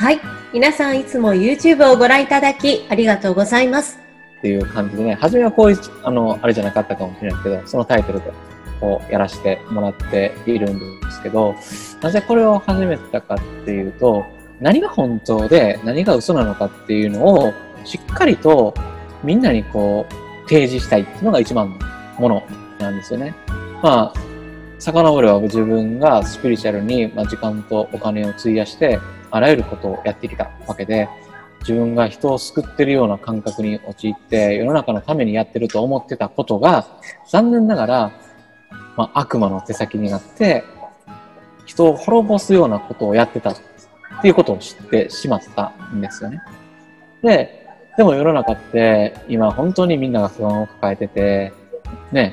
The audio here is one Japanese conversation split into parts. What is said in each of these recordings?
はい。皆さんいつも YouTube をご覧いただきありがとうございます。っていう感じでね、初めはこういう、あの、あれじゃなかったかもしれないけど、そのタイトルでこうやらせてもらっているんですけど、なぜこれを始めたかっていうと、何が本当で何が嘘なのかっていうのをしっかりとみんなにこう提示したいっていうのが一番のものなんですよね。まあ、遡れば自分がスピリチュアルにま時間とお金を費やしてあらゆることをやってきたわけで、自分が人を救ってるような感覚に陥って世の中のためにやってると思ってたことが残念ながら、まあ、悪魔の手先になって人を滅ぼすようなことをやってたっていうことを知ってしまったんですよね。で、でも世の中って今本当にみんなが不安を抱えてて、ね、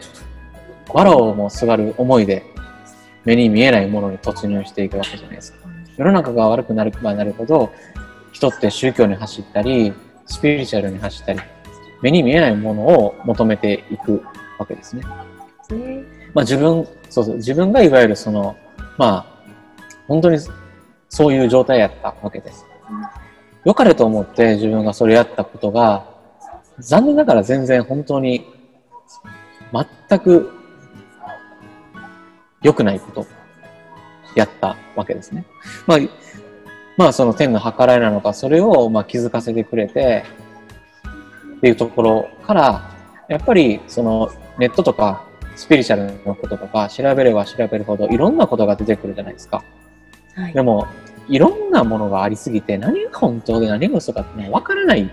藁をもすがる思いで目に見えないものに突入していくわけじゃないですか。世の中が悪くなるばなるほど人って宗教に走ったり、スピリチュアルに走ったり、目に見えないものを求めていくわけですね。まあ自分、そうそう、自分がいわゆるその、まあ、本当にそういう状態やったわけです。良かれと思って自分がそれやったことが、残念ながら全然本当に全く良くないことやったわけですね。まあ、まあその天の計らいなのか、それをまあ気づかせてくれて、っていうところから、やっぱりそのネットとかスピリチュアルのこととか調べれば調べるほどいろんなことが出てくるじゃないですか。はい、でも、いろんなものがありすぎて何が本当で何が嘘かってのは分からない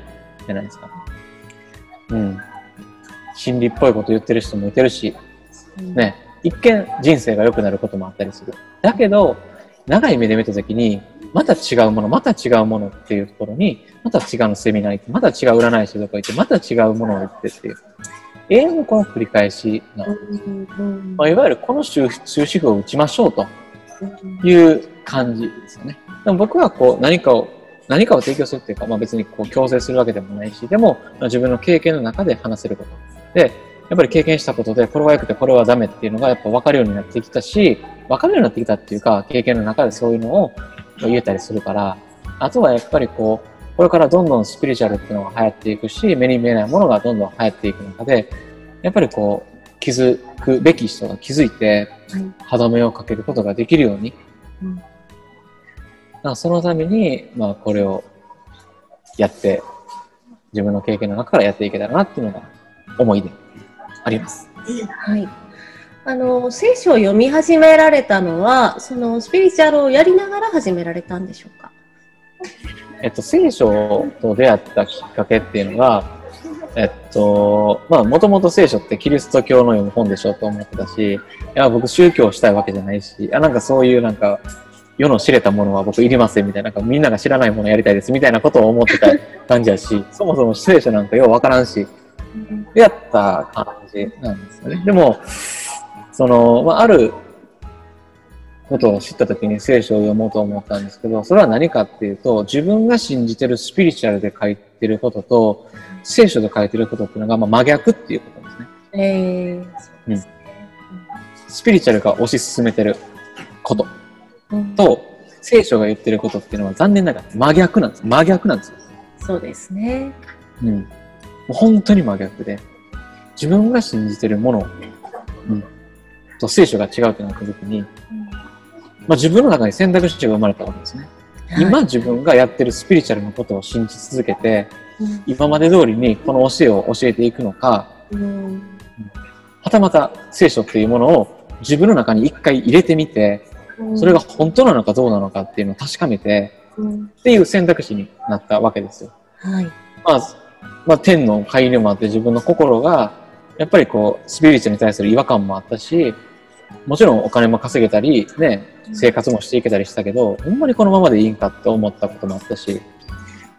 じゃないですか。うん。心理っぽいこと言ってる人もいてるし、ね、一見人生が良くなることもあったりする。だけど、長い目で見たときに、また違うもの、また違うものっていうところに、また違うセミナー行って、また違う占い師とか行って、また違うものを言ってっていう。永遠のこの繰り返しなんです。まあ、いわゆるこの終止符を打ちましょうという感じですよね。でも僕はこう何かを、何かを提供するっていうか、まあ別にこう強制するわけでもないし、でも、まあ、自分の経験の中で話せること。で、やっぱり経験したことで、これは良くてこれはダメっていうのがやっぱ分かるようになってきたし、分かるようになってきたっていうか、経験の中でそういうのを言えたりするから、あとはやっぱりこう、これからどんどんスピリチュアルっていうのが流行っていくし、目に見えないものがどんどん流行っていく中で、やっぱりこう、気づくべき人が気づいて、歯止めをかけることができるように、うん、そのために、まあ、これをやって、自分の経験の中からやっていけたらなっていうのが思いであります。はい。あの聖書を読み始められたのはそのスピリチュアルをやりながら始められたんでしょうか？えっと、聖書と出会ったきっかけっていうのが、えっと、まあ、もともと聖書ってキリスト教の読む本でしょと思ってたし、いや、僕宗教したいわけじゃないし、あなんかそういうなんか、世の知れたものは僕いりませんみたいな、なんかみんなが知らないものやりたいですみたいなことを思ってた感じやし、そもそも聖書なんかようわからんし、やった感じなんですよね。でも、その、まあ、あることを知った時に聖書を読もうと思ったんですけど、それは何かっていうと、自分が信じてるスピリチュアルで書いてることと、聖書で書いてることっていうのが、まあ、真逆っていうことですね。えー、うん。スピリチュアルが推し進めてることと、聖書が言ってることっていうのは残念ながら真逆なんです。真逆なんですよ。そうですね。うん。もう本当に真逆で、自分が信じてるもの、うん、と聖書が違うってなった時に、まあ、自分の中に選択肢が生まれたわけですね。はい、今自分がやってるスピリチュアルのことを信じ続けて、うん、今まで通りにこの教えを教えていくのか、うん、はたまた聖書っていうものを自分の中に一回入れてみて、それが本当なのかどうなのかっていうのを確かめて、っていう選択肢になったわけですよ。はい。まあ、まあ、天の介入もあって自分の心がやっぱりこう、スピリチュアに対する違和感もあったし、もちろんお金も稼げたり、ね、生活もしていけたりしたけど、ほんまにこのままでいいんかって思ったこともあったし、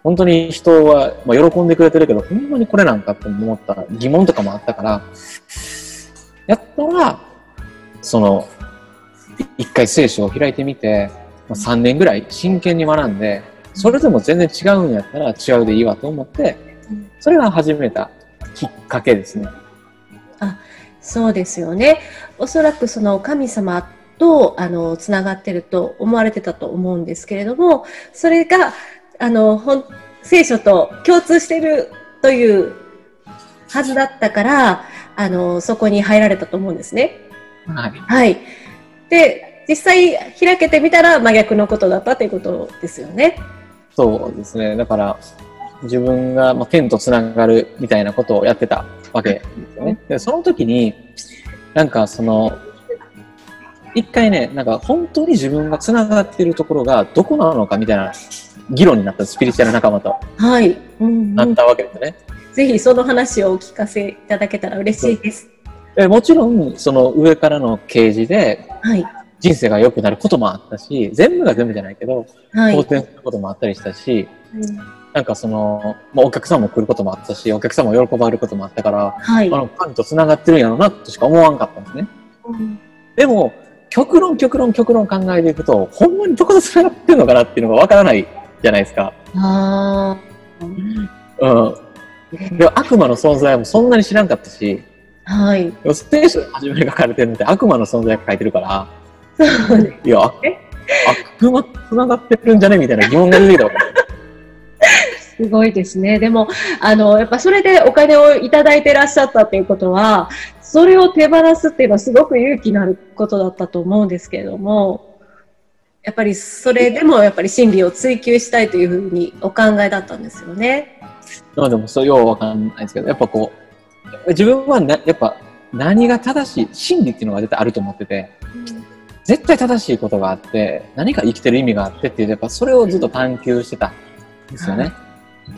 本当に人は、まあ、喜んでくれてるけど、ほんまにこれなんかって思った疑問とかもあったから、やったら、その、一回聖書を開いてみて、まあ、3年ぐらい真剣に学んで、それでも全然違うんやったら違うでいいわと思って、それが始めたきっかけですね。あそうですよね。おそらくその神様と、あの、つながってると思われてたと思うんですけれども、それが、あの、本聖書と共通してるというはずだったから、あの、そこに入られたと思うんですね。はい。はい。で、実際開けてみたら真逆のことだったということですよね。そうですね。だから、自分が、まあ、天とつながるみたいなことをやってたわけですよね。で、その時に、なんかその、一回ね、なんか本当に自分がつながっているところがどこなのかみたいな議論になったスピリチュアル仲間とはい。うんうんなったわけですね。ぜひその話をお聞かせいただけたら嬉しいです。でもちろん、その上からの啓示ではい。人生が良くなることもあったし、全部が全部じゃないけど、はい。好転することもあったりしたし、うんなんかその、まあ、お客さんも来ることもあったし、お客さんも喜ばれることもあったから、はい。あの、神と繋がってるんやろうな、としか思わんかったんですね。うんでも、極論、極論、極論考えていくと、ほんまにどこと繋がってるのかなっていうのがわからないじゃないですか。あうん。あ。でも悪魔の存在もそんなに知らんかったし、はい。でも聖書で初めに書かれてるのって悪魔の存在が書いてるから、いや、あ悪魔と繋がってるんじゃねみたいな疑問が出てきたわけ。すごいですね。でも、あの、やっぱそれでお金をいただいてらっしゃったっていうことは、それを手放すっていうのはすごく勇気のあることだったと思うんですけれども、やっぱりそれでもやっぱり真理を追求したいというふうにお考えだったんですよね。まあでも、そう、ようわかんないですけど、やっぱこう、自分はな、やっぱ何が正しい、真理っていうのが絶対あると思ってて、絶対正しいことがあって、何か生きてる意味があってっていう、やっぱそれをずっと探求してたんですよね。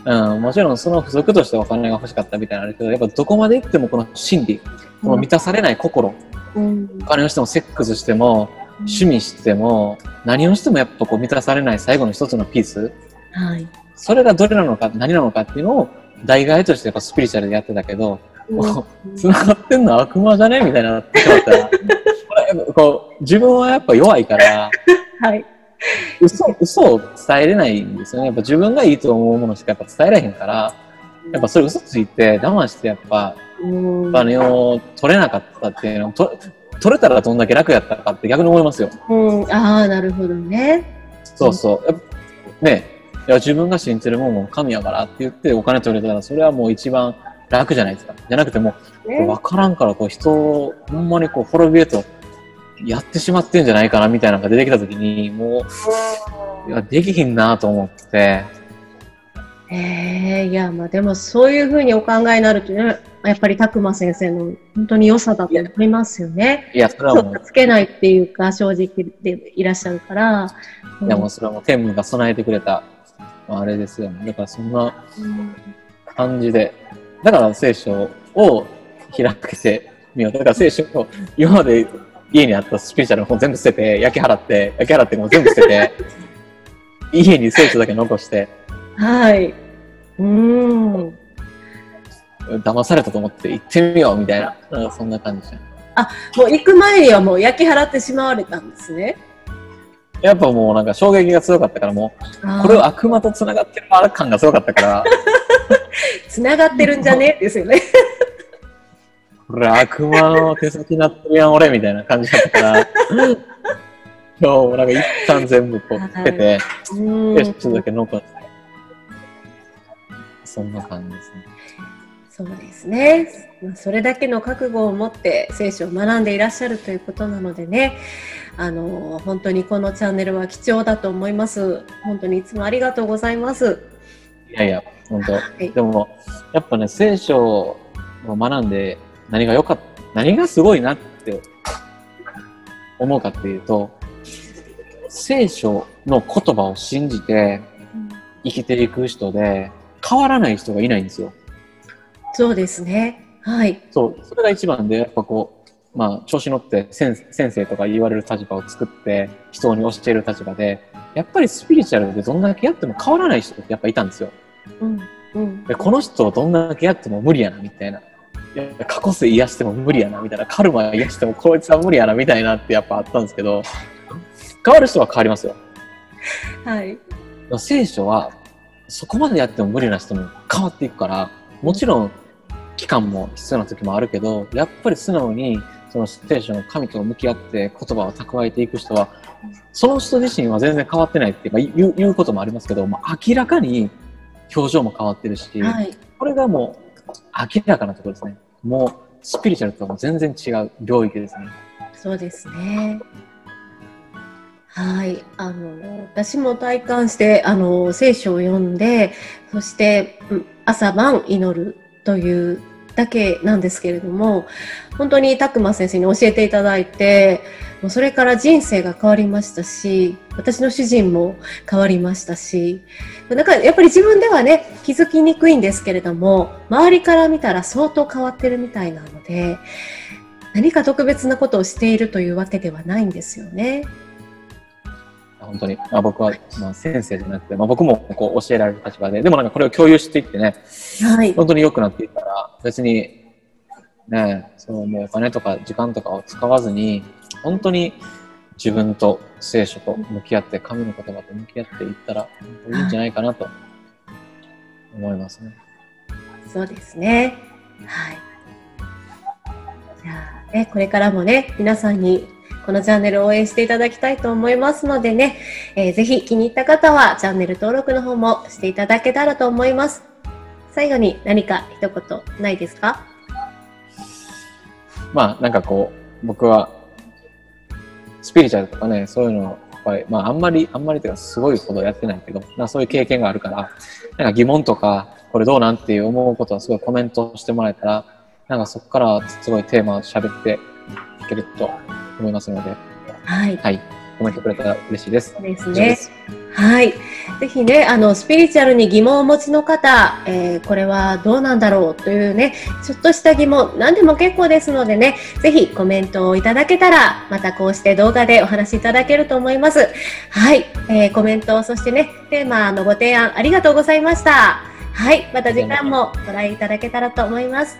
うん、もちろんその付属としてお金が欲しかったみたいなのあるけど、やっぱどこまで行ってもこの真理、この満たされない心、うん。お金をしてもセックスしても、趣味しても、何をしてもやっぱこう満たされない最後の一つのピース、はい。それがどれなのか、何なのかっていうのを代替えとしてやっぱスピリチュアルでやってたけど、もう繋がってんの悪魔じゃね？みたいになってしまったら、こう自分はやっぱ弱いから、はい。嘘、嘘を伝えれないんですよね。やっぱ自分がいいと思うものしかやっぱ伝えられへんから、やっぱそれ嘘ついて我慢してやっぱうんお金を取れなかったっていうのと取れたらどんだけ楽やったかって逆に思いますよ。うん、ああ、なるほどね。そうそう。やっぱねいや自分が信じてるもんも神やからって言ってお金取れたらそれはもう一番楽じゃないですか。じゃなくてもうね分からんからこう人をほんまにこう滅びへとやってしまってんじゃないかなみたいなのが出てきた時にもういやできひんなと思ってええいや、まあでもそういうふうにお考えになるというのは、やっぱり拓磨先生の本当に良さだと思いますよね。いやそれは嘘もうがつけないっていうか、正直でいらっしゃるから。いやもうそれはもう天武が備えてくれた、まあ、あれですよね。だからそんなうん感じで。だから聖書を開けてみよう。だから聖書を今まで家にあったスピリチュアルの本全部捨てて、焼き払って、焼き払ってもう全部捨てて、家に聖書だけ残して、はい。うん。も騙されたと思って行ってみようみたいな。なんかそんな感じじゃん。う行く前にはもう焼き払ってしまわれたんですね。やっぱもうなんか衝撃が強かったからもう、これは悪魔と繋がってる感が強かったから、つながってるんじゃね？ですよね。これ悪魔の手先になってるやん俺みたいな感じだったから、今日なんか一旦全部こうつけて、ちょっとだけ残して。そんな感じですね。そうですね。まあそれだけの覚悟を持って聖書を学んでいらっしゃるということなのでね、あの、本当にこのチャンネルは貴重だと思います。本当にいつもありがとうございます。いやいや、本当。はいでも、やっぱね、聖書を学んで何が良かった、何がすごいなって思うかっていうと、聖書の言葉を信じて生きていく人で変わらない人がいないんですよ。そうですね。はい。そう、それが一番で、やっぱこう、まあ、調子乗って先先生とか言われる立場を作って、人に教える立場で、やっぱりスピリチュアルでどんだけやっても変わらない人ってやっぱいたんですよ。うん。うん。でこの人どんだけやっても無理やな、みたいな。いや過去世癒しても無理やな、みたいな。カルマ癒してもこいつは無理やな、みたいなってやっぱあったんですけど、変わる人は変わりますよ。はい。聖書は、そこまでやっても無理な人も変わっていくから、もちろん、期間も必要な時もあるけど、やっぱり素直にその聖書の神と向き合って言葉を蓄えていく人は、その人自身は全然変わってないっていうか言う言うこともありますけど、まあ、明らかに表情も変わってるし、はい。これがもう明らかなところですね。もうスピリチュアルとはもう全然違う領域ですね。そうですね。はい、あの私も体感してあの聖書を読んでそして朝晩祈るというだけなんですけれども本当に拓磨先生に教えていただいてもうそれから人生が変わりましたし私の主人も変わりましたしだかやっぱり自分ではね気づきにくいんですけれども周りから見たら相当変わってるみたいなので何か特別なことをしているというわけではないんですよね。本当に、まあ、僕は、まあ、先生じゃなくて、まあ、僕もこう教えられる立場で、でもなんかこれを共有していってね、はい、本当に良くなっていったら、別に、ね、そのもうお金とか時間とかを使わずに、本当に自分と聖書と向き合って、神の言葉と向き合っていったら、本当にいいんじゃないかなと思いますね。そうですね。はい。じゃあ、ね、これからもね、皆さんにこのチャンネルを応援していただきたいと思いますのでね、えー、ぜひ気に入った方はチャンネル登録の方もしていただけたらと思います。最後に何か一言ないですか？まあなんかこう、僕はスピリチュアルとかね、そういうのをやっぱり、まああんまり、あんまりというかすごいことやってないけど、まあそういう経験があるから、なんか疑問とか、これどうなんていう思うことはすごいコメントしてもらえたら、なんかそこからすごいテーマを喋っていけると思いますので、はい。はい。コメントくれたら嬉しいです。ですね。はい。ぜひね、あの、スピリチュアルに疑問をお持ちの方、えー、これはどうなんだろうというね、ちょっとした疑問、何でも結構ですのでね、ぜひコメントをいただけたら、またこうして動画でお話しいただけると思います。はい。えー、コメント、そしてね、テーマのご提案ありがとうございました。はい。また次回もご覧いただけたらと思います。